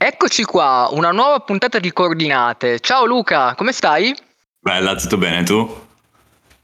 Eccoci qua, una nuova puntata di coordinate. Ciao Luca, come stai? Bella, tutto bene tu?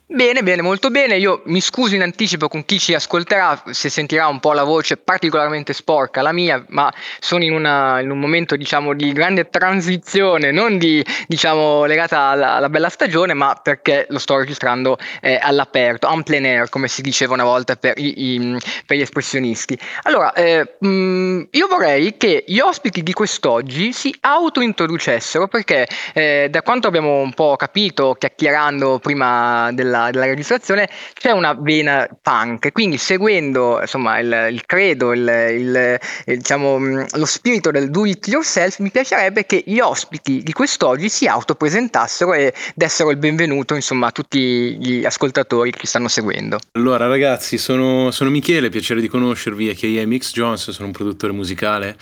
Bene, bene, molto bene. Io mi scuso in anticipo con chi ci ascolterà se sentirà un po' la voce particolarmente sporca, la mia, ma sono in, una, in un momento, diciamo, di grande transizione, non di, diciamo, legata alla, alla, bella stagione, ma perché lo sto registrando eh, all'aperto, en plein air, come si diceva una volta per, i, i, per gli espressionisti. Allora, eh, mh, mm, io vorrei che gli ospiti di quest'oggi si autointroducessero perché eh, da quanto abbiamo un po' capito chiacchierando prima della della, della registrazione c'è una vena punk, quindi seguendo insomma il, il credo, il, il, diciamo, mm, lo spirito del do it yourself, mi piacerebbe che gli ospiti di quest'oggi si autopresentassero e dessero il benvenuto insomma a tutti gli ascoltatori che ci stanno seguendo. Allora ragazzi, sono, sono Michele, piacere di conoscervi, a chi è Mix Jones, sono un produttore musicale.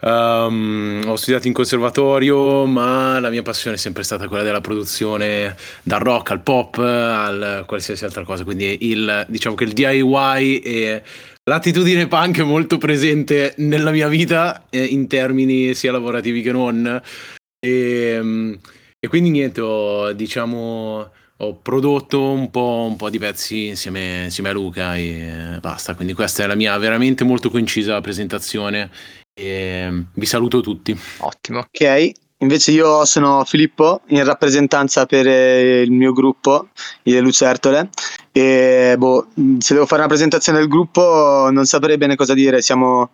Um, ho studiato in conservatorio, ma la mia passione è sempre stata quella della produzione dal rock al pop al qualsiasi altra cosa. Quindi il, diciamo che il DIY e l'attitudine punk è molto presente nella mia vita eh, in termini sia lavorativi che non. E, ehm, e quindi niente, ho, diciamo ho prodotto un po', un po', di pezzi insieme, insieme, a Luca e basta. Quindi questa è la mia veramente molto concisa presentazione e vi saluto tutti. Ottimo. Ok, invece io sono Filippo in rappresentanza per eh, il mio gruppo, le Lucertole. E boh, se devo fare una presentazione del gruppo non saprei bene cosa dire. Siamo,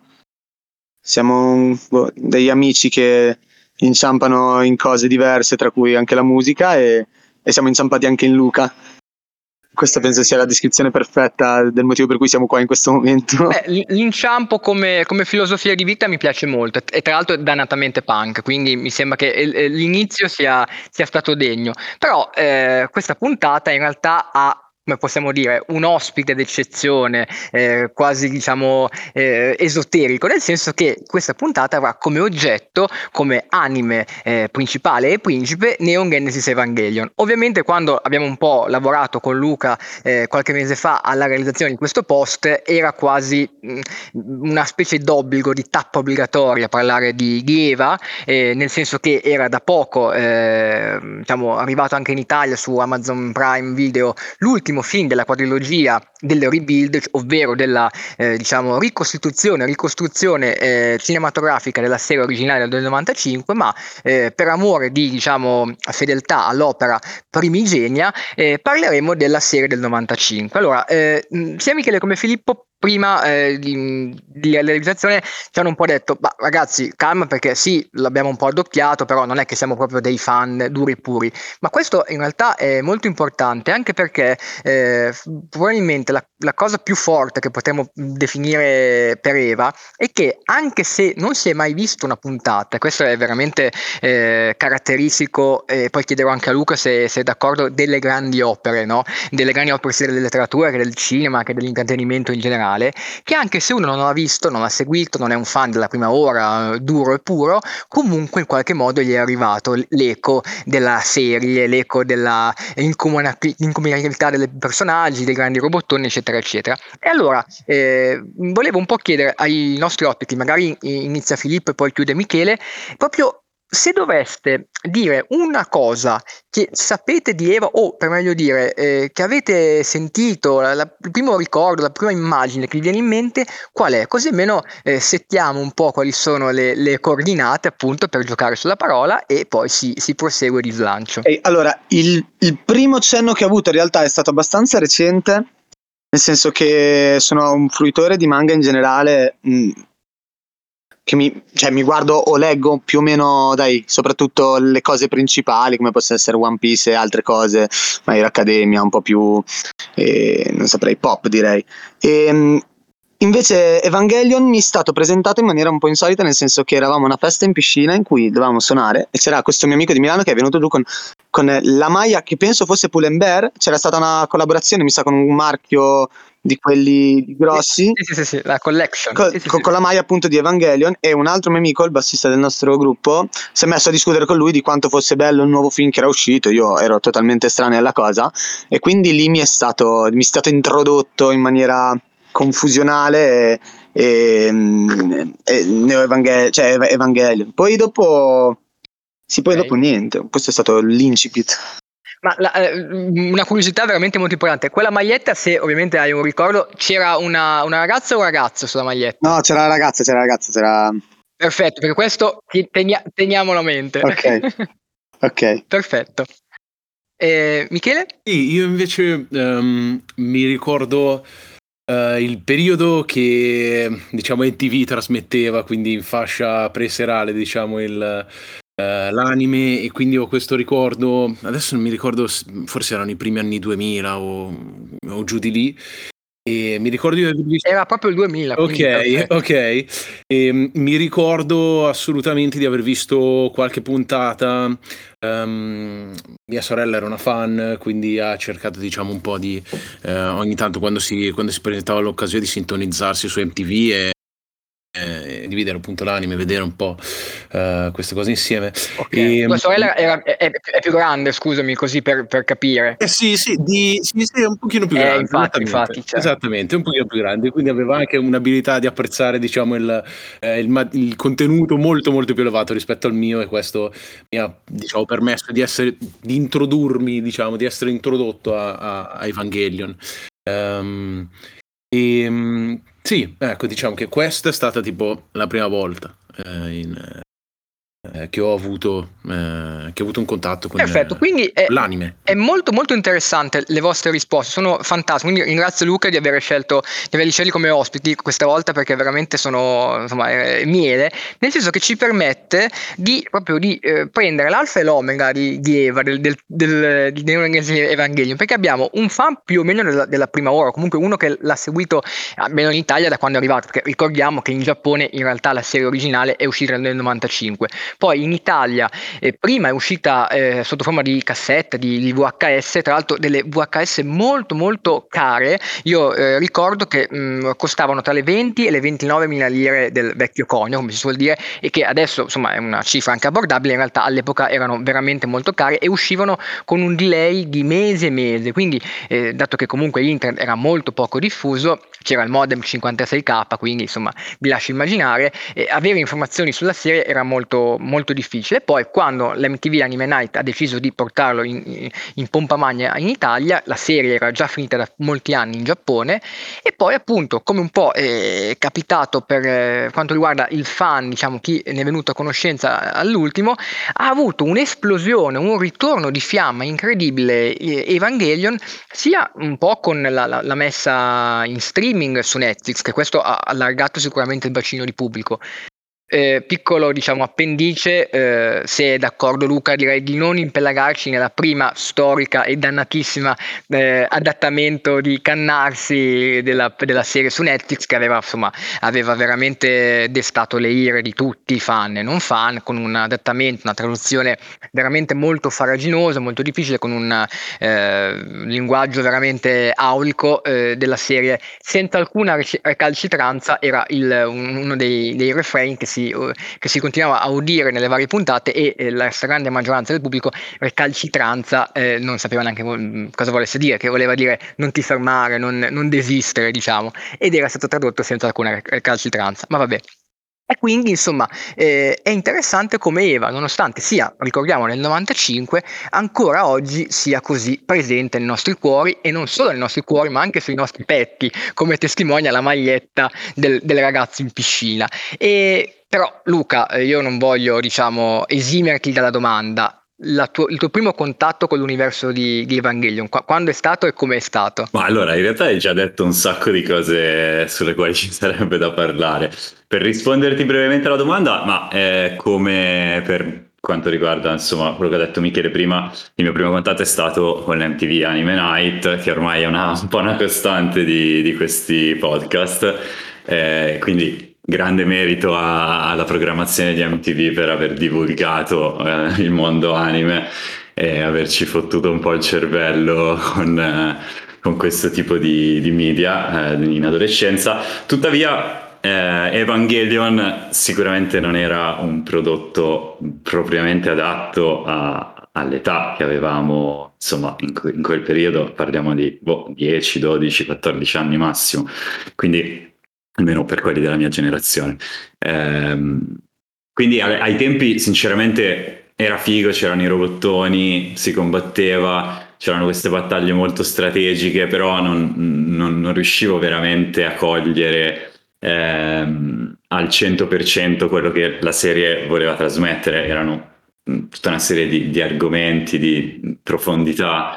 siamo boh, degli amici che inciampano in cose diverse, tra cui anche la musica, e, e siamo inciampati anche in Luca. Questa penso sia la descrizione perfetta del motivo per cui siamo qua in questo momento. Beh, l'inciampo come, come, filosofia di vita mi piace molto e tra l'altro è dannatamente punk, quindi mi sembra che l'inizio sia, sia stato degno. Però eh, questa puntata in realtà ha come possiamo dire, un ospite d'eccezione, eh, quasi diciamo eh, esoterico, nel senso che questa puntata avrà come oggetto, come anime eh, principale e principe Neon Genesis Evangelion. Ovviamente quando abbiamo un po' lavorato con Luca eh, qualche mese fa alla realizzazione di questo post era quasi mh, mm, una specie d'obbligo, di tappa obbligatoria parlare di, di Eva, eh, nel senso che era da poco eh, diciamo, arrivato anche in Italia su Amazon Prime Video l'ultimo l'ultimo film della quadrilogia del rebuild, ovvero della eh, diciamo, ricostituzione, ricostruzione eh, cinematografica della serie originale del 95, ma eh, per amore di diciamo, fedeltà all'opera primigenia eh, parleremo della serie del 95. Allora, eh, sia Michele come Filippo prima eh, di, di, realizzazione ci hanno un po' detto, ma ragazzi, calma perché sì, l'abbiamo un po' addocchiato, però non è che siamo proprio dei fan duri e puri. Ma questo in realtà è molto importante anche perché eh, probabilmente la, la, cosa più forte che potremmo definire per Eva è che anche se non si è mai visto una puntata, questo è veramente eh, caratteristico, e poi chiederò anche a Luca se, se, è d'accordo, delle grandi opere, no? delle grandi opere sia della letteratura che del cinema che dell'intrattenimento in generale originale, che anche se uno non l'ha visto, non l'ha seguito, non è un fan della prima ora, duro e puro, comunque in qualche modo gli è arrivato l'eco della serie, l'eco della dei personaggi, dei grandi robottoni, eccetera, eccetera. E allora eh, volevo un po' chiedere ai nostri ospiti, magari inizia Filippo e poi chiude Michele, proprio se doveste dire una cosa che sapete di Eva, o per meglio dire, eh, che avete sentito, la, la, il primo ricordo, la prima immagine che vi viene in mente, qual è? Così almeno eh, settiamo un po' quali sono le, le, coordinate appunto per giocare sulla parola e poi si, si prosegue di slancio. Hey, allora, il, il primo cenno che ho avuto in realtà è stato abbastanza recente, nel senso che sono un fruitore di manga in generale. Mh, che mi, cioè, mi guardo o leggo più o meno, dai, soprattutto le cose principali, come possono essere One Piece e altre cose, My Hero Academia, un po' più, eh, non saprei, pop direi. E, ehm, Invece Evangelion mi è stato presentato in maniera un po' insolita, nel senso che eravamo a una festa in piscina in cui dovevamo suonare e c'era questo mio amico di Milano che è venuto giù con, con la maglia che penso fosse Pull&Bear, c'era stata una collaborazione, mi sa, con un marchio di quelli grossi. Sì, sì, sì, la collection. Co- con, la maglia appunto di Evangelion e un altro mio amico, il bassista del nostro gruppo, si è messo a discutere con lui di quanto fosse bello il nuovo film che era uscito. Io ero totalmente estraneo alla cosa e quindi lì mi è stato, mi è stato introdotto in maniera confusionale e, e, e Neo cioè Evangelion. Poi dopo, sì, poi Ok. dopo niente. Questo è stato l'incipit. Ma la- eh, una curiosità veramente molto importante. Quella maglietta, se ovviamente hai un ricordo, c'era una, una ragazza o un ragazzo sulla maglietta? No, c'era la ragazza, c'era la ragazza, c'era. Perfetto, perché questo tenia- teniamolo a mente. Ok. Ok. Perfetto. Eh, Michele? Sì, io invece ehm, mi ricordo eh, il periodo che diciamo NTV trasmetteva, quindi in fascia preserale, diciamo il, eh, l'anime e quindi ho questo ricordo, adesso non mi ricordo, forse erano i primi anni 2000 o, o giù di lì e mi ricordo di aver visto Era proprio il 2000. quindi Ok, ok. Ehm, mi ricordo assolutamente di aver visto qualche puntata. ehm, mia sorella era una fan, quindi ha cercato, diciamo, un po' di eh, ogni tanto quando si, quando si presentava l'occasione di sintonizzarsi su MTV e, e di vedere appunto l'anime, vedere un po' eh, queste cose insieme. Ok. E- Tua sorella era- è, è- è più grande, scusami, così per, per capire. Eh sì, sì, di, sì, sì, è un pochino più Eh, grande. infatti, esattamente, infatti, certo. esattamente, un pochino più grande, quindi aveva anche un'abilità di apprezzare, diciamo, il, eh, il il contenuto molto, molto più elevato rispetto al mio e questo mi ha, diciamo, permesso di essere, di introdurmi, diciamo, di essere introdotto a, a- a Evangelion. Ehm, e, mm, sì, ecco, diciamo che questa è stata tipo la prima volta eh, in- eh, che ho avuto, eh, che ho avuto un contatto con Perfetto, quindi è, l'anime. È molto molto interessante le vostre risposte, sono fantastiche, quindi ringrazio Luca di aver scelto di averli scelti come ospiti questa volta perché veramente sono insomma miele, nel senso che ci permette di proprio di eh, prendere l'alfa e l'omega di, di Eva, del, del, del, Evangelion, perché abbiamo un fan più o meno della, della prima ora, comunque uno che l'ha seguito almeno in Italia da quando è arrivato, perché ricordiamo che in Giappone in realtà la serie originale è uscita nel 95, poi in Italia eh, prima è uscita eh, sotto forma di cassetta, di, di VHS, tra l'altro delle VHS molto molto care. Io eh, ricordo che mh, costavano tra le 20 e le 29 mila lire del vecchio conio, come si suol dire, e che adesso insomma è una cifra anche abbordabile, in realtà all'epoca erano veramente molto care e uscivano con un delay di mese e mese. Quindi, eh, dato che comunque internet era molto poco diffuso, c'era il modem 56k, quindi insomma vi lascio immaginare, avere informazioni sulla serie era molto, molto difficile. Poi quando l'MTV Anime Night ha deciso di portarlo in, in, pompa magna in Italia, la serie era già finita da molti anni in Giappone e poi appunto come un po' è capitato per eh, quanto riguarda il fan, diciamo chi ne è venuto a conoscenza all'ultimo, ha avuto un'esplosione, un ritorno di fiamma incredibile eh, Evangelion, sia un po' con la, la, la messa in streaming su Netflix, che questo ha allargato sicuramente il bacino di pubblico. Eh, piccolo diciamo appendice eh, se è d'accordo Luca direi di non impelagarci nella prima storica e dannatissima eh, adattamento di Cannarsi della, della, serie su Netflix che aveva insomma aveva veramente destato le ire di tutti fan e non fan con un adattamento una traduzione veramente molto faraginosa molto difficile con un eh, linguaggio veramente aulico eh, della serie. Senza alcuna recalcitranza era il, uno dei, dei refrain che si, che si continuava a udire nelle varie puntate e eh, la stragrande maggioranza del pubblico recalcitranza eh, non sapeva neanche vo- cosa volesse dire, che voleva dire non ti fermare, non, non desistere, diciamo, ed era stato tradotto senza alcuna recalcitranza, ma vabbè. E quindi, insomma, eh, è interessante come Eva, nonostante sia, ricordiamo, nel 95, ancora oggi sia così presente nei nostri cuori e non solo nei nostri cuori, ma anche sui nostri petti, come testimonia la maglietta del, del ragazzo in piscina. E, però, Luca, io non voglio, diciamo, esimerti dalla domanda. Tuo, il tuo primo contatto con l'universo di, di Evangelion, Qu- quando è stato e come è stato? Ma allora, in realtà hai già detto un sacco di cose sulle quali ci sarebbe da parlare. Per risponderti brevemente alla domanda, ma eh, come per quanto riguarda insomma quello che ha detto Michele prima, il mio primo contatto è stato con l'MTV Anime Night, che ormai è una, una costante di, di questi podcast. Eh, quindi grande merito a, alla programmazione di MTV per aver divulgato eh, il mondo anime e averci fottuto un po' il cervello con, eh, con questo tipo di, di media eh, in adolescenza. Tuttavia, eh, Evangelion sicuramente non era un prodotto propriamente adatto a, all'età che avevamo, insomma, in, in quel periodo, parliamo di boh, 10, 12, 14 anni massimo. Quindi almeno per quelli della mia generazione. Ehm, quindi ai, ai tempi, sinceramente, era figo, c'erano i robottoni, si combatteva, c'erano queste battaglie molto strategiche, però non, non, non riuscivo veramente a cogliere ehm, al 100% quello che la serie voleva trasmettere. Erano tutta una serie di, di argomenti, di profondità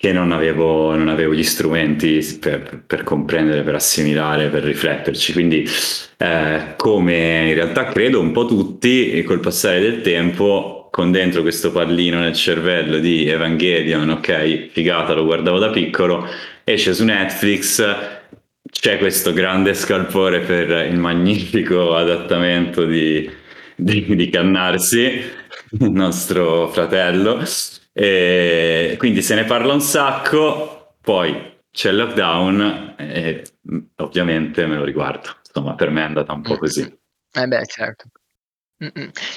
che non avevo, non avevo gli strumenti per, per, comprendere, per assimilare, per rifletterci. Quindi, eh, come in realtà credo un po' tutti, col passare del tempo, con dentro questo pallino nel cervello di Evangelion, ok, figata, lo guardavo da piccolo, esce su Netflix, c'è questo grande scalpore per il magnifico adattamento di, di, di Cannarsi, il nostro fratello, e quindi se ne parla un sacco, poi c'è il lockdown e ovviamente me lo riguardo. Insomma, per me è andata un po' così. Eh beh, certo.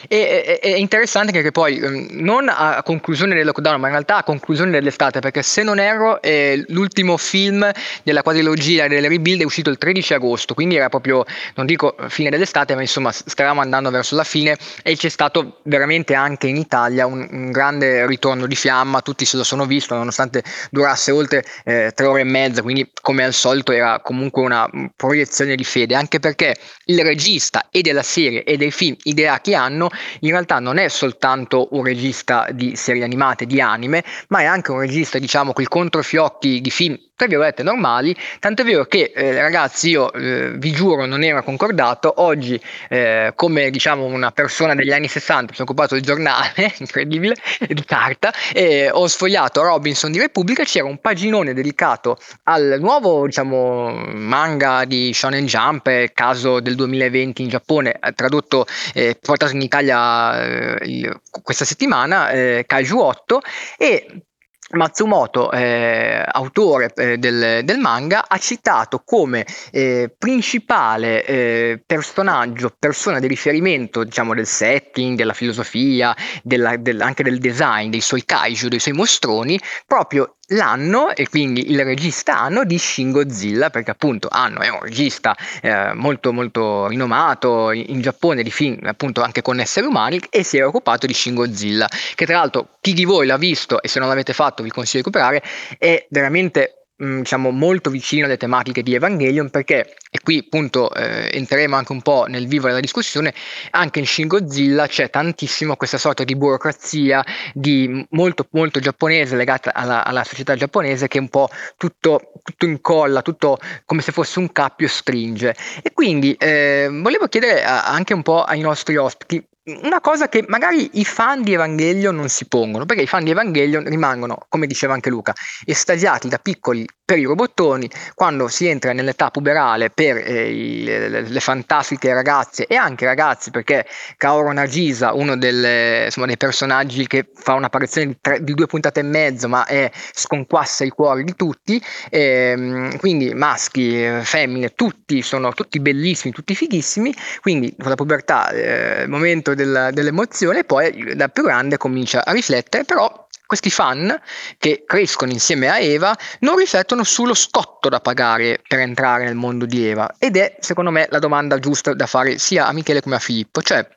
E, è, interessante che poi ehm, non a conclusione del lockdown, ma in realtà a conclusione dell'estate, perché se non erro, eh, l'ultimo film della quadrilogia del rebuild è uscito il 13 agosto, quindi era proprio, non dico fine dell'estate, ma insomma stavamo andando verso la fine e c'è stato veramente anche in Italia un, un grande ritorno di fiamma, tutti se lo sono visto, nonostante durasse oltre eh, tre ore e mezza, quindi come al solito era comunque una proiezione di fede, anche perché il regista e della serie e dei film ideati che hanno, in realtà non è soltanto un regista di serie animate, di anime, ma è anche un regista, diciamo, i controfiocchi di film tra virgolette normali, tanto è vero che eh, ragazzi io eh, vi giuro non era concordato, oggi eh, come diciamo una persona degli anni 60 mi sono occupato del giornale, incredibile, di carta, e ho sfogliato Robinson di Repubblica, c'era un paginone dedicato al nuovo diciamo manga di Shonen Jump, caso del 2020 in Giappone, eh, tradotto, eh, portato in Italia eh, questa settimana, eh, Kaiju 8, e Matsumoto, eh, autore eh, del, del, manga, ha citato come eh, principale eh, personaggio, persona di riferimento diciamo, del setting, della filosofia, della, del, anche del design dei suoi kaiju, dei suoi mostroni, proprio l'anno e quindi il regista anno di Shin Godzilla perché appunto Anno è un regista eh, molto molto rinomato in, in, Giappone di film appunto anche con esseri umani e si era occupato di Shin Godzilla che tra l'altro chi di voi l'ha visto e se non l'avete fatto vi consiglio di recuperare è veramente Diciamo molto vicino alle tematiche di Evangelion perché e qui appunto eh, entreremo anche un po' nel vivo della discussione anche in Shin Godzilla c'è tantissimo questa sorta di burocrazia di molto molto giapponese legata alla, alla società giapponese che un po' tutto, tutto incolla tutto come se fosse un cappio stringe. E quindi eh, volevo chiedere a, anche un po' ai nostri ospiti una cosa che magari i fan di Evangelion non si pongono, perché i fan di Evangelion rimangono, come diceva anche Luca, estasiati da piccoli per i robottoni, quando si entra nell'età puberale per eh, i, le, le, fantastiche ragazze e anche ragazzi, perché Kaoru Nagisa, uno delle, insomma, dei personaggi che fa un'apparizione di, tre, di, due puntate e mezzo, ma è, sconquassa i cuori di tutti, ehm, quindi maschi, femmine, tutti sono tutti bellissimi, tutti fighissimi, quindi con la pubertà, eh, il momento del, dell'emozione, poi da più grande comincia a riflettere, però questi fan che crescono insieme a Eva non riflettono sullo scotto da pagare per entrare nel mondo di Eva ed è secondo me la domanda giusta da fare sia a Michele come a Filippo, cioè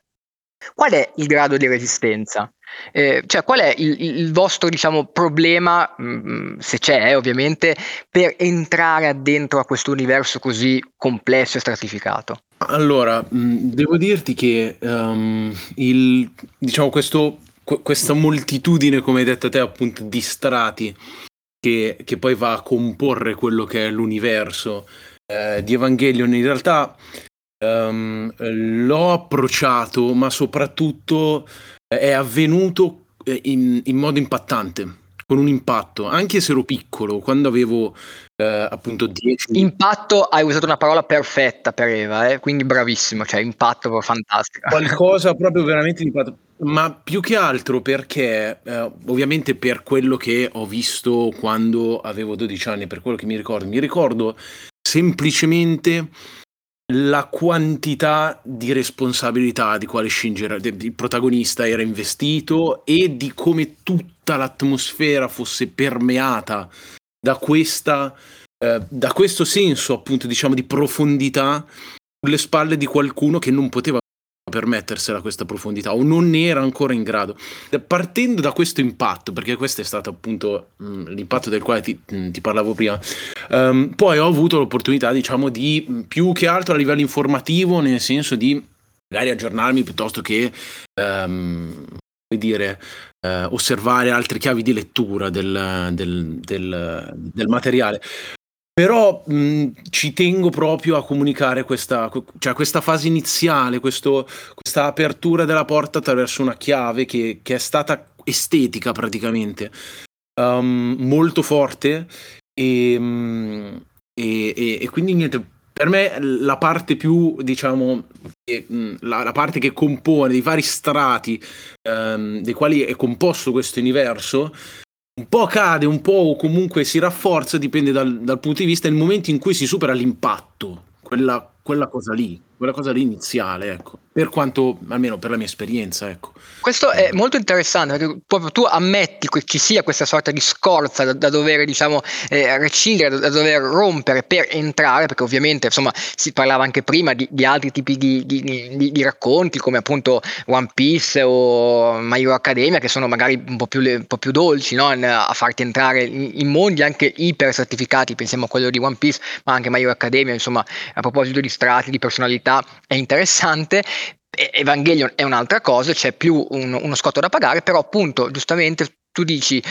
qual è il grado di resistenza? Eh, cioè qual è il, il vostro diciamo, problema, mh, mm, se c'è eh, ovviamente, per entrare addentro a questo universo così complesso e stratificato? Allora, mm, devo dirti che um, il, diciamo, questo questa moltitudine, come hai detto te, appunto di strati che, che poi va a comporre quello che è l'universo eh, di Evangelion, in realtà um, l'ho approcciato, ma soprattutto eh, è avvenuto eh, in, in modo impattante con un impatto, anche se ero piccolo, quando avevo eh, appunto 10 impatto hai usato una parola perfetta per Eva eh? quindi bravissimo cioè impatto proprio fantastico qualcosa proprio veramente di impatto ma più che altro perché eh, ovviamente per quello che ho visto quando avevo 12 anni per quello che mi ricordo mi ricordo semplicemente la quantità di responsabilità di quale Shinji il protagonista era investito e di come tutta l'atmosfera fosse permeata da questa eh, da questo senso appunto diciamo di profondità sulle spalle di qualcuno che non poteva permettersela questa profondità o non era ancora in grado. Partendo da questo impatto, perché questo è stato appunto mh, mm, l'impatto del quale ti, mh, mm, ti parlavo prima, um, poi ho avuto l'opportunità diciamo di mm, più che altro a livello informativo, nel senso di magari aggiornarmi piuttosto che um, dire, eh, osservare altre chiavi di lettura del, del, del, del materiale. Però mh, ci tengo proprio a comunicare questa, cioè questa fase iniziale, questo, questa apertura della porta attraverso una chiave che, che è stata estetica praticamente, um, molto forte e, e, e, e, quindi niente, per me la parte più, diciamo, la, la parte che compone i vari strati um, dei quali è composto questo universo un po' cade, un po' o comunque si rafforza, dipende dal, dal punto di vista, il momento in cui si supera l'impatto, quella, quella cosa lì, quella cosa lì iniziale, ecco per quanto, almeno per la mia esperienza, ecco. Questo è molto interessante perché proprio tu ammetti che ci sia questa sorta di scorza da, da dover, diciamo, eh, recidere, da, dover rompere per entrare, perché ovviamente, insomma, si parlava anche prima di, di altri tipi di, di, di, racconti, come appunto One Piece o My Hero Academia, che sono magari un po' più, un po più dolci, no? a farti entrare in, in, mondi anche iper certificati, pensiamo a quello di One Piece, ma anche My Hero Academia, insomma, a proposito di strati, di personalità, è interessante. Evangelion è un'altra cosa, c'è più un, uno scotto da pagare, però appunto giustamente tu dici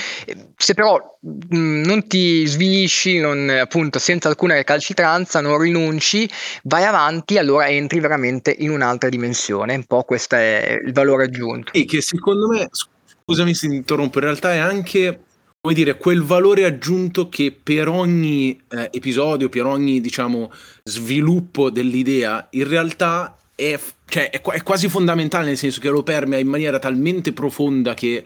se però mh, non ti svilisci, non, appunto senza alcuna recalcitranza, non rinunci, vai avanti, allora entri veramente in un'altra dimensione, un po' questo è il valore aggiunto. E che secondo me, scusami se ti interrompo, in realtà è anche come dire, quel valore aggiunto che per ogni eh, episodio, per ogni diciamo sviluppo dell'idea, in realtà è, cioè, è, è, quasi fondamentale, nel senso che lo permea in maniera talmente profonda che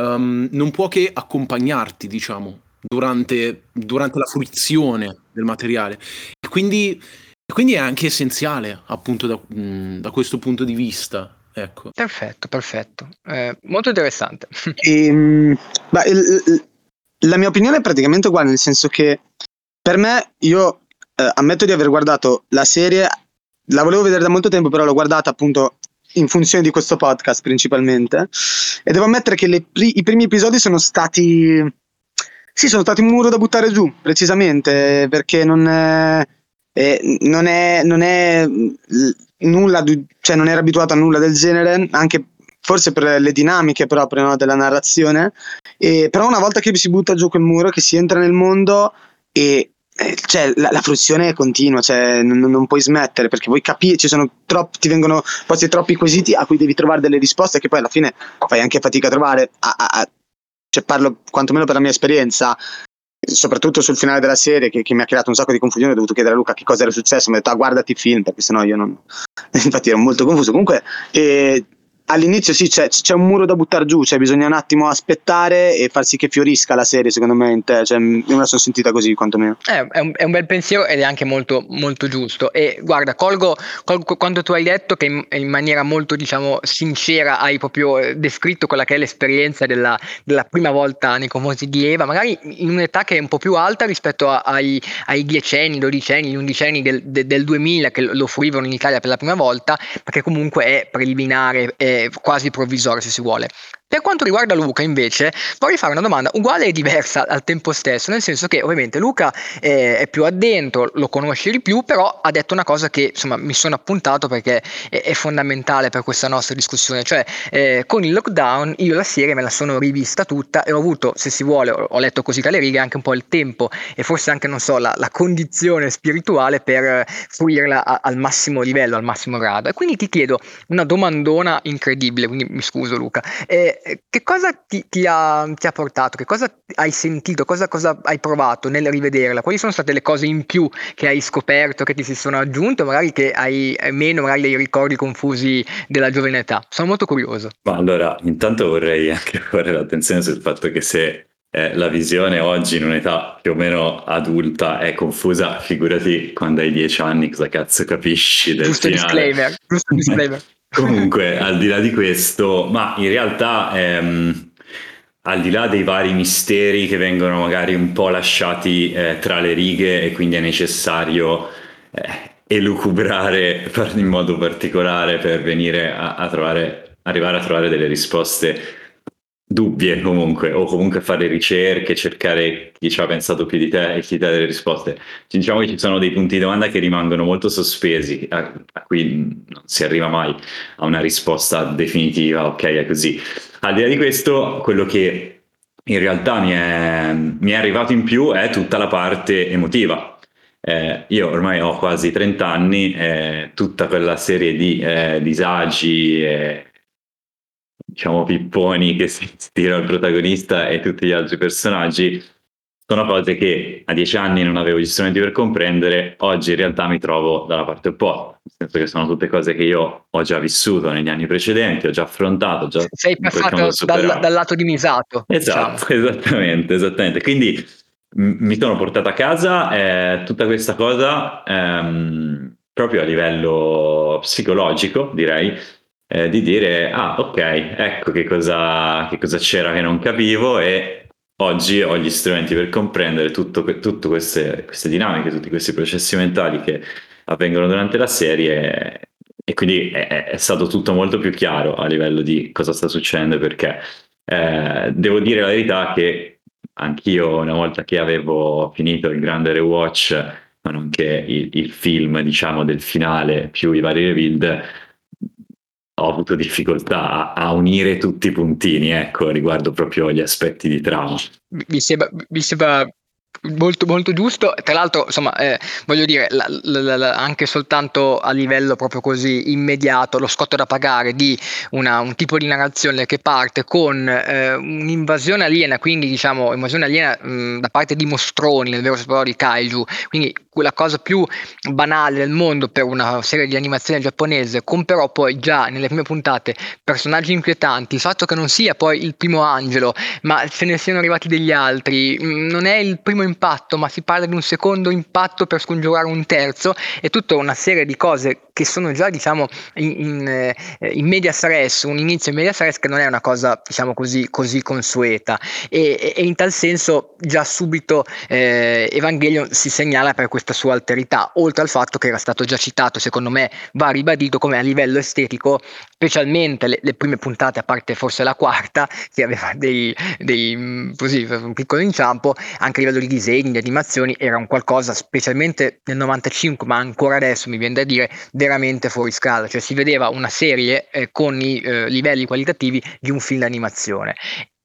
um, non può che accompagnarti, diciamo, durante, durante la fruizione del materiale. E quindi, quindi, è anche essenziale, appunto, da, mh, da questo punto di vista. Ecco. Perfetto, perfetto. Eh, molto interessante. E, beh, il, la mia opinione è praticamente uguale, nel senso che per me, io eh, ammetto di aver guardato la serie la volevo vedere da molto tempo, però l'ho guardata appunto in funzione di questo podcast principalmente. E devo ammettere che le, i primi episodi sono stati. Sì, sono stati un muro da buttare giù, precisamente, perché non è. Eh, non è, non è nulla, cioè non era abituato a nulla del genere, anche forse per le dinamiche proprio no, della narrazione. E, però una volta che si butta giù quel muro, che si entra nel mondo e eh, cioè, la, la, fruizione è continua, cioè, non, non, puoi smettere perché vuoi capire, ci sono troppi, ti vengono posti troppi quesiti a cui devi trovare delle risposte che poi alla fine fai anche fatica a trovare. A, a, a, cioè, parlo quantomeno per la mia esperienza, soprattutto sul finale della serie che, che, mi ha creato un sacco di confusione. Ho dovuto chiedere a Luca che cosa era successo. Mi ha detto, ah, guardati il film perché sennò io non. Infatti ero molto confuso. Comunque, eh, all'inizio sì c'è, c'è, un muro da buttare giù, cioè bisogna un attimo aspettare e far sì che fiorisca la serie secondo me in te, cioè, io me la sono sentita così quantomeno. Eh, è, un, è, un, bel pensiero ed è anche molto, molto giusto e guarda colgo, colgo, quando tu hai detto che in, in, maniera molto diciamo sincera hai proprio eh, descritto quella che è l'esperienza della, della prima volta nei confronti di Eva, magari in un'età che è un po' più alta rispetto a, ai, ai dodicenni, dodicenni, undicenni del, del, del 2000 che lo fruivano in Italia per la prima volta perché comunque è preliminare. È, quasi provvisoria se si vuole. Per quanto riguarda Luca, invece, vorrei fare una domanda uguale e diversa al tempo stesso, nel senso che ovviamente Luca eh, è più addentro, lo conosce di più, però ha detto una cosa che insomma mi sono appuntato perché è, è fondamentale per questa nostra discussione, cioè eh, con il lockdown io la serie me la sono rivista tutta e ho avuto, se si vuole, ho letto così tra le righe, anche un po' il tempo e forse anche, non so, la, la condizione spirituale per fruirla a, al massimo livello, al massimo grado. E quindi ti chiedo una domandona incredibile, quindi mi scuso Luca. Eh, eh, che cosa ti, ti, ha, ti, ha, portato? Che cosa hai sentito? Cosa, cosa, hai provato nel rivederla? Quali sono state le cose in più che hai scoperto, che ti si sono aggiunte, magari che hai meno, magari dei ricordi confusi della giovane età? Sono molto curioso. Ma allora, intanto vorrei anche porre l'attenzione sul fatto che se eh, la visione oggi in un'età più o meno adulta è confusa, figurati quando hai dieci anni cosa cazzo capisci del giusto finale. Disclaimer, giusto disclaimer. Comunque, al di là di questo, ma in realtà ehm, al di là dei vari misteri che vengono magari un po' lasciati eh, tra le righe e quindi è necessario eh, elucubrare in modo particolare per venire a, a trovare, arrivare a trovare delle risposte dubbie comunque, o comunque fare ricerche, cercare chi ci ha pensato più di te e chi dà delle risposte. Diciamo che ci sono dei punti di domanda che rimangono molto sospesi, a, a cui non si arriva mai a una risposta definitiva, ok, è così. Al di là di questo, quello che in realtà mi è, mi è arrivato in più è tutta la parte emotiva. Eh, io ormai ho quasi 30 anni, eh, tutta quella serie di eh, disagi e diciamo, pipponi che si tira il protagonista e tutti gli altri personaggi, sono cose che a dieci anni non avevo gli strumenti per comprendere, oggi in realtà mi trovo dalla parte opposta, nel senso che sono tutte cose che io ho già vissuto negli anni precedenti, ho già affrontato. Già Sei passato dal, dal, lato di Misato. Esatto, diciamo. esattamente, esattamente. Quindi m- mi sono portato a casa eh, tutta questa cosa ehm, proprio a livello psicologico, direi, eh, di dire, ah ok, ecco che cosa, che cosa, c'era che non capivo e oggi ho gli strumenti per comprendere tutte queste, queste dinamiche, tutti questi processi mentali che avvengono durante la serie. E quindi è, è, stato tutto molto più chiaro a livello di cosa sta succedendo perché eh, devo dire la verità che anch'io una volta che avevo finito il grande rewatch ma nonché il, il film diciamo del finale più i vari rebuild ho avuto difficoltà a, a, unire tutti i puntini, ecco, riguardo proprio gli aspetti di trama. Mi sembra, mi sembra Molto, molto giusto. Tra l'altro, insomma, eh, voglio dire, la, la, la, anche soltanto a livello proprio così immediato, lo scotto da pagare di una, un tipo di narrazione che parte con eh, un'invasione aliena, quindi diciamo invasione aliena mh, da parte di mostroni, nel vero senso di kaiju, quindi quella cosa più banale del mondo per una serie di animazione giapponese, con però poi già nelle prime puntate personaggi inquietanti, il fatto che non sia poi il primo angelo, ma ce ne siano arrivati degli altri, mh, non è il primo impatto, ma si parla di un secondo impatto per scongiurare un terzo, è tutta una serie di cose che sono già diciamo in, in, eh, in media stress, un inizio in media stress che non è una cosa diciamo così, così consueta. E, e, in tal senso già subito eh, Evangelion si segnala per questa sua alterità, oltre al fatto che era stato già citato, secondo me va ribadito come a livello estetico, specialmente le, le prime puntate, a parte forse la quarta, che aveva dei, dei mm, così, un piccolo inciampo, anche a livello di disegni, di animazioni, era un qualcosa, specialmente nel 95, ma ancora adesso mi viene da dire, veramente fuori scala, cioè si vedeva una serie eh, con i eh, livelli qualitativi di un film d'animazione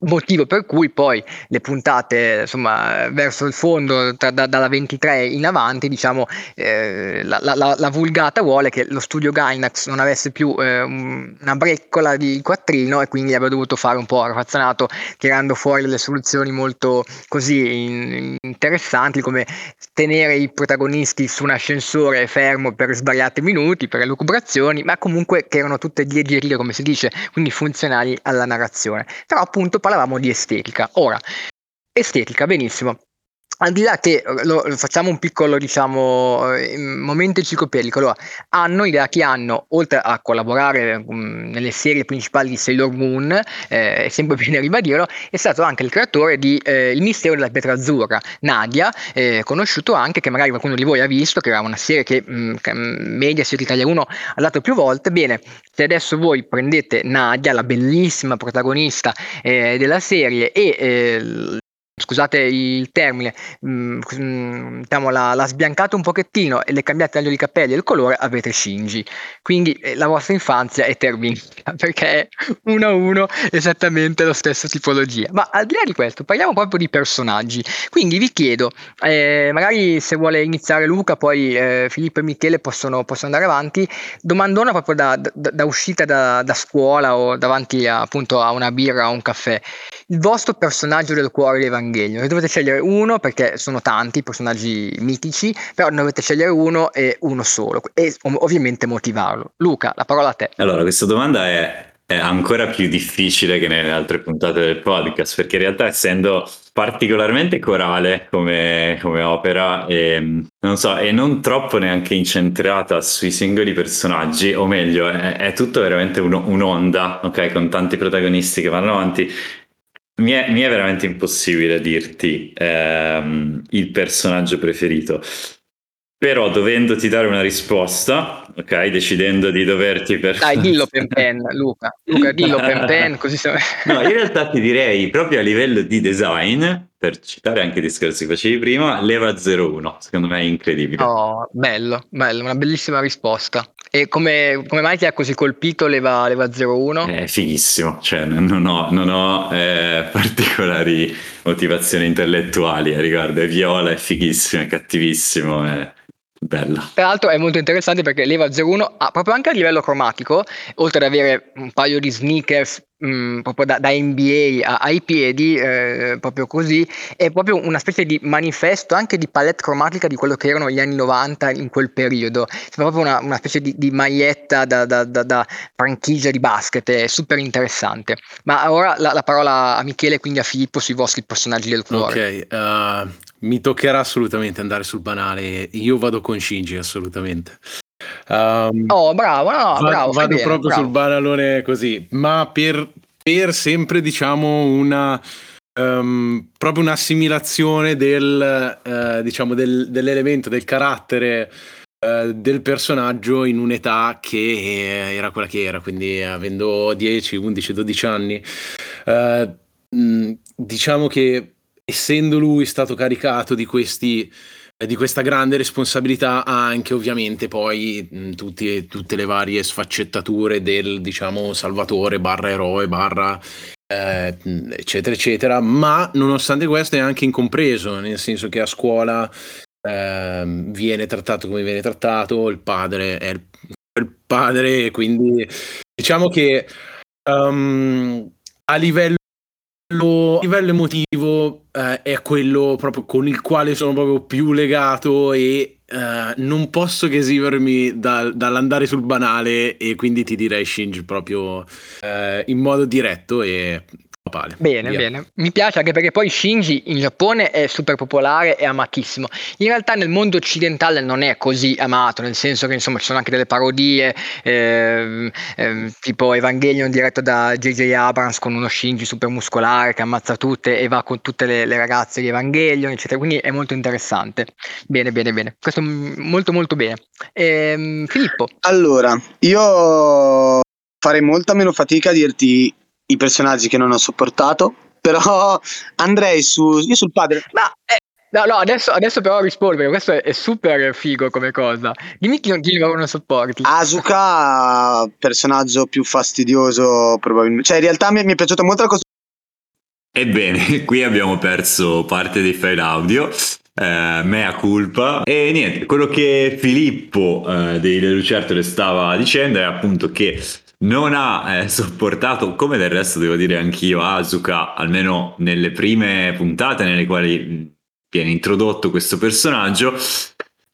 motivo per cui poi le puntate insomma verso il fondo tra, da, dalla 23 in avanti diciamo eh, la, la, la, vulgata vuole che lo studio Gainax non avesse più eh, una breccola di quattrino e quindi aveva dovuto fare un po' raffazzonato tirando fuori delle soluzioni molto così in, interessanti come tenere i protagonisti su un ascensore fermo per svariati minuti per elucubrazioni ma comunque che erano tutte digerite come si dice quindi funzionali alla narrazione. Però appunto parlavamo di estetica. Ora, estetica, benissimo al di là che eh, lo, facciamo un piccolo diciamo eh, momento enciclopedico allora hanno idea che hanno oltre a collaborare um, nelle serie principali di Sailor Moon eh, è sempre bene ribadirlo è stato anche il creatore di eh, Il mistero della pietra azzurra Nadia eh, conosciuto anche che magari qualcuno di voi ha visto che era una serie che um, Mediaset Italia 1 ha dato più volte. Bene se adesso voi prendete Nadia la bellissima protagonista eh, della serie e scusate il termine, mm, mm, diciamo, la, la, sbiancate un pochettino e le cambiate taglio di capelli e il colore, avete Shinji. Quindi eh, la vostra infanzia è terminata perché è uno a uno esattamente lo stesso tipologia. Ma al di là di questo, parliamo proprio di personaggi. Quindi vi chiedo, eh, magari se vuole iniziare Luca, poi eh, Filippo e Michele possono, possono, andare avanti. Domandona proprio da, da, da uscita da, da, scuola o davanti a, appunto a una birra o un caffè. Il vostro personaggio del cuore di Evangelion. Ne dovete scegliere uno perché sono tanti personaggi mitici, però ne dovete scegliere uno e uno solo e ovviamente motivarlo. Luca, la parola a te. Allora, questa domanda è, è ancora più difficile che nelle altre puntate del podcast perché in realtà essendo particolarmente corale come, come opera e non so, e non troppo neanche incentrata sui singoli personaggi, o meglio, è, è tutto veramente un, un'onda, ok, con tanti protagonisti che vanno avanti Mi è, mi è veramente impossibile dirti ehm, il personaggio preferito. Però dovendoti dare una risposta, ok, decidendo di doverti per... Dai, dillo pen pen, Luca. Luca, dillo pen pen, così siamo... No, in realtà ti direi, proprio a livello di design, per citare anche i discorsi che facevi prima, Leva 01, secondo me è incredibile. Oh, bello, bello, una bellissima risposta. E come, come mai ti ha così colpito Leva, Leva 01? È fighissimo, cioè non ho, non ho eh, particolari motivazioni intellettuali a riguardo, è viola, è fighissimo, è cattivissimo, è bella. Tra l'altro è molto interessante perché l'Eva 01 ha proprio anche a livello cromatico, oltre ad avere un paio di sneakers mh, mm, proprio da, da NBA a, ai piedi, eh, proprio così, è proprio una specie di manifesto anche di palette cromatica di quello che erano gli anni 90 in quel periodo. Sembra proprio una, una specie di, di maglietta da, da, da, franchigia di basket, è super interessante. Ma ora la, la, parola a Michele quindi a Filippo sui vostri personaggi del cuore. Ok, uh, mi toccherà assolutamente andare sul banale. Io vado con Shinji, assolutamente. Um, oh, bravo, no, bravo. Vado bene, proprio bravo. sul banalone così, ma per, per sempre, diciamo, una. Um, proprio un'assimilazione del, uh, diciamo del, dell'elemento del carattere uh, del personaggio in un'età che era quella che era quindi avendo 10, 11, 12 anni uh, mh, diciamo che essendo lui stato caricato di questi di questa grande responsabilità ha anche ovviamente poi mh, tutti, tutte le varie sfaccettature del diciamo salvatore barra eroe barra eh, eccetera eccetera. Ma nonostante questo è anche incompreso nel senso che a scuola eh, viene trattato come viene trattato il padre è il, il padre quindi diciamo che um, a livello a livello emotivo eh, è quello proprio con il quale sono proprio più legato e eh, non posso che esimermi da, dall'andare sul banale e quindi ti direi Shinji proprio eh, in modo diretto e Pale. Bene, Via. bene. Mi piace anche perché poi Shinji in Giappone è super popolare e amatissimo. In realtà nel mondo occidentale non è così amato, nel senso che insomma ci sono anche delle parodie, eh, eh, tipo Evangelion diretto da J.J. Abrams con uno Shinji super muscolare che ammazza tutte e va con tutte le, le ragazze di Evangelion, eccetera. Quindi è molto interessante. Bene, bene, bene. Questo molto molto bene. Eh, Filippo. Allora, io farei molta meno fatica a dirti i personaggi che non ho sopportato, però andrei su, io sul padre. Ma eh, no, no, adesso, adesso però rispondo perché questo è, super figo come cosa. Dimmi chi, chi non sopporti. Asuka, personaggio più fastidioso probabilmente. Cioè in realtà mi, mi è piaciuta molto la cosa. Ebbene, qui abbiamo perso parte dei file audio. Eh, mea culpa e niente quello che Filippo eh, dei Lucertole stava dicendo è appunto che non ha eh, sopportato, come del resto devo dire anch'io, Asuka, almeno nelle prime puntate nelle quali viene introdotto questo personaggio,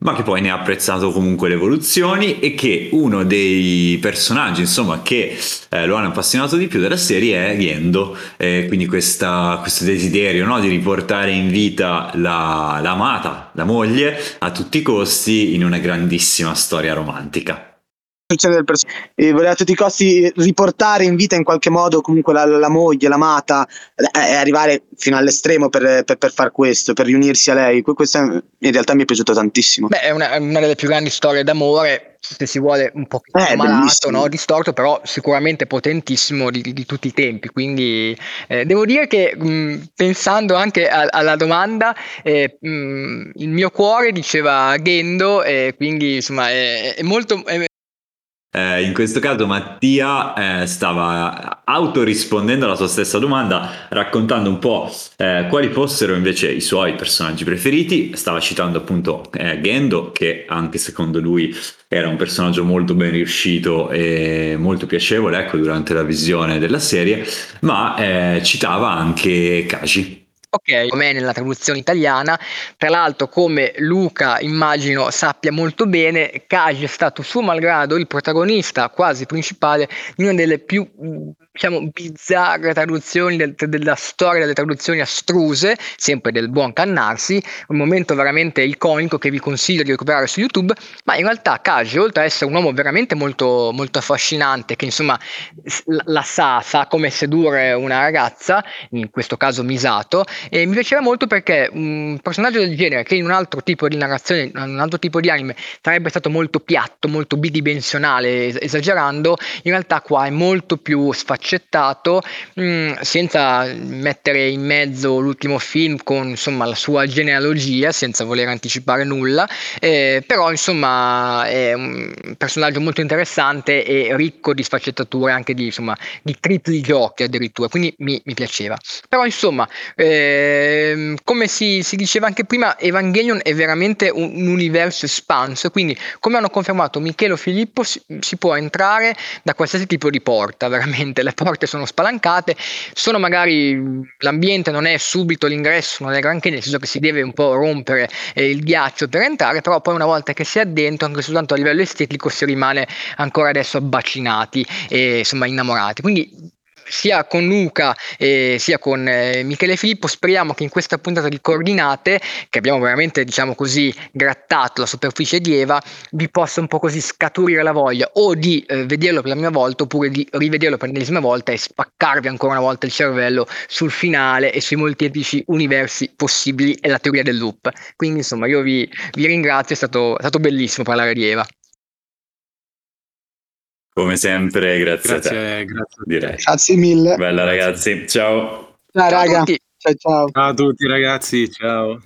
ma che poi ne ha apprezzato comunque le evoluzioni e che uno dei personaggi insomma che eh, lo hanno appassionato di più della serie è Gendo. Eh, quindi questa, questo desiderio no, di riportare in vita la, l'amata, la moglie a tutti i costi in una grandissima storia romantica del personaggio e voleva a tutti i costi riportare in vita in qualche modo comunque la, la moglie, l'amata e arrivare fino all'estremo per, per, per, far questo, per riunirsi a lei. Questo in realtà mi è piaciuto tantissimo. Beh, è una, una delle più grandi storie d'amore, se si vuole un po' eh, malato, no? distorto, però sicuramente potentissimo di, di, di tutti i tempi. Quindi eh, devo dire che mh, pensando anche a, alla domanda, eh, mh, il mio cuore diceva Gendo, e quindi insomma è, è molto... Eh, in questo caso Mattia eh, stava autorispondendo alla sua stessa domanda, raccontando un po' eh, quali fossero invece i suoi personaggi preferiti. Stava citando appunto eh, Gendo, che anche secondo lui era un personaggio molto ben riuscito e molto piacevole ecco, durante la visione della serie, ma eh, citava anche Kaji. Ok, come nella traduzione italiana. Tra l'altro, come Luca immagino sappia molto bene, Kaji è stato suo malgrado il protagonista quasi principale di una delle più diciamo, bizzarre traduzioni del, della storia delle traduzioni astruse, sempre del buon Cannarsi, un momento veramente iconico che vi consiglio di recuperare su YouTube, ma in realtà Kaji, oltre ad essere un uomo veramente molto, molto affascinante, che insomma la sa, sa come sedurre una ragazza, in questo caso Misato, e mi piaceva molto perché un personaggio del genere, che in un altro tipo di narrazione, in un altro tipo di anime, sarebbe stato molto piatto, molto bidimensionale, esagerando, in realtà qua è molto più sfaccettato accettato mh, mm, senza mettere in mezzo l'ultimo film con insomma la sua genealogia senza voler anticipare nulla eh, però insomma è un personaggio molto interessante e ricco di sfaccettature anche di insomma di tripli giochi addirittura quindi mi, mi piaceva. Però insomma eh, come si, si, diceva anche prima Evangelion è veramente un, un universo espanso quindi come hanno confermato Michele o Filippo si, si può entrare da qualsiasi tipo di porta veramente le porte sono spalancate, sono magari l'ambiente non è subito l'ingresso, non è granché, nel senso che si deve un po' rompere eh, il ghiaccio per entrare, però poi una volta che si è dentro, anche soltanto a livello estetico, si rimane ancora adesso abbacinati e insomma innamorati. Quindi sia con Luca e sia con eh, Michele Filippo. Speriamo che in questa puntata di coordinate che abbiamo veramente diciamo così grattato la superficie di Eva vi possa un po' così scaturire la voglia o di eh, vederlo per la prima volta oppure di rivederlo per l'ennesima volta e spaccarvi ancora una volta il cervello sul finale e sui molteplici universi possibili e la teoria del loop. Quindi insomma io vi, vi ringrazio è stato, è stato bellissimo parlare di Eva come sempre, grazie, grazie a te. Grazie, direi. grazie mille. Bella ragazzi, ciao. Ciao, ciao raga. Ciao, ciao. Ciao a tutti ragazzi, ciao.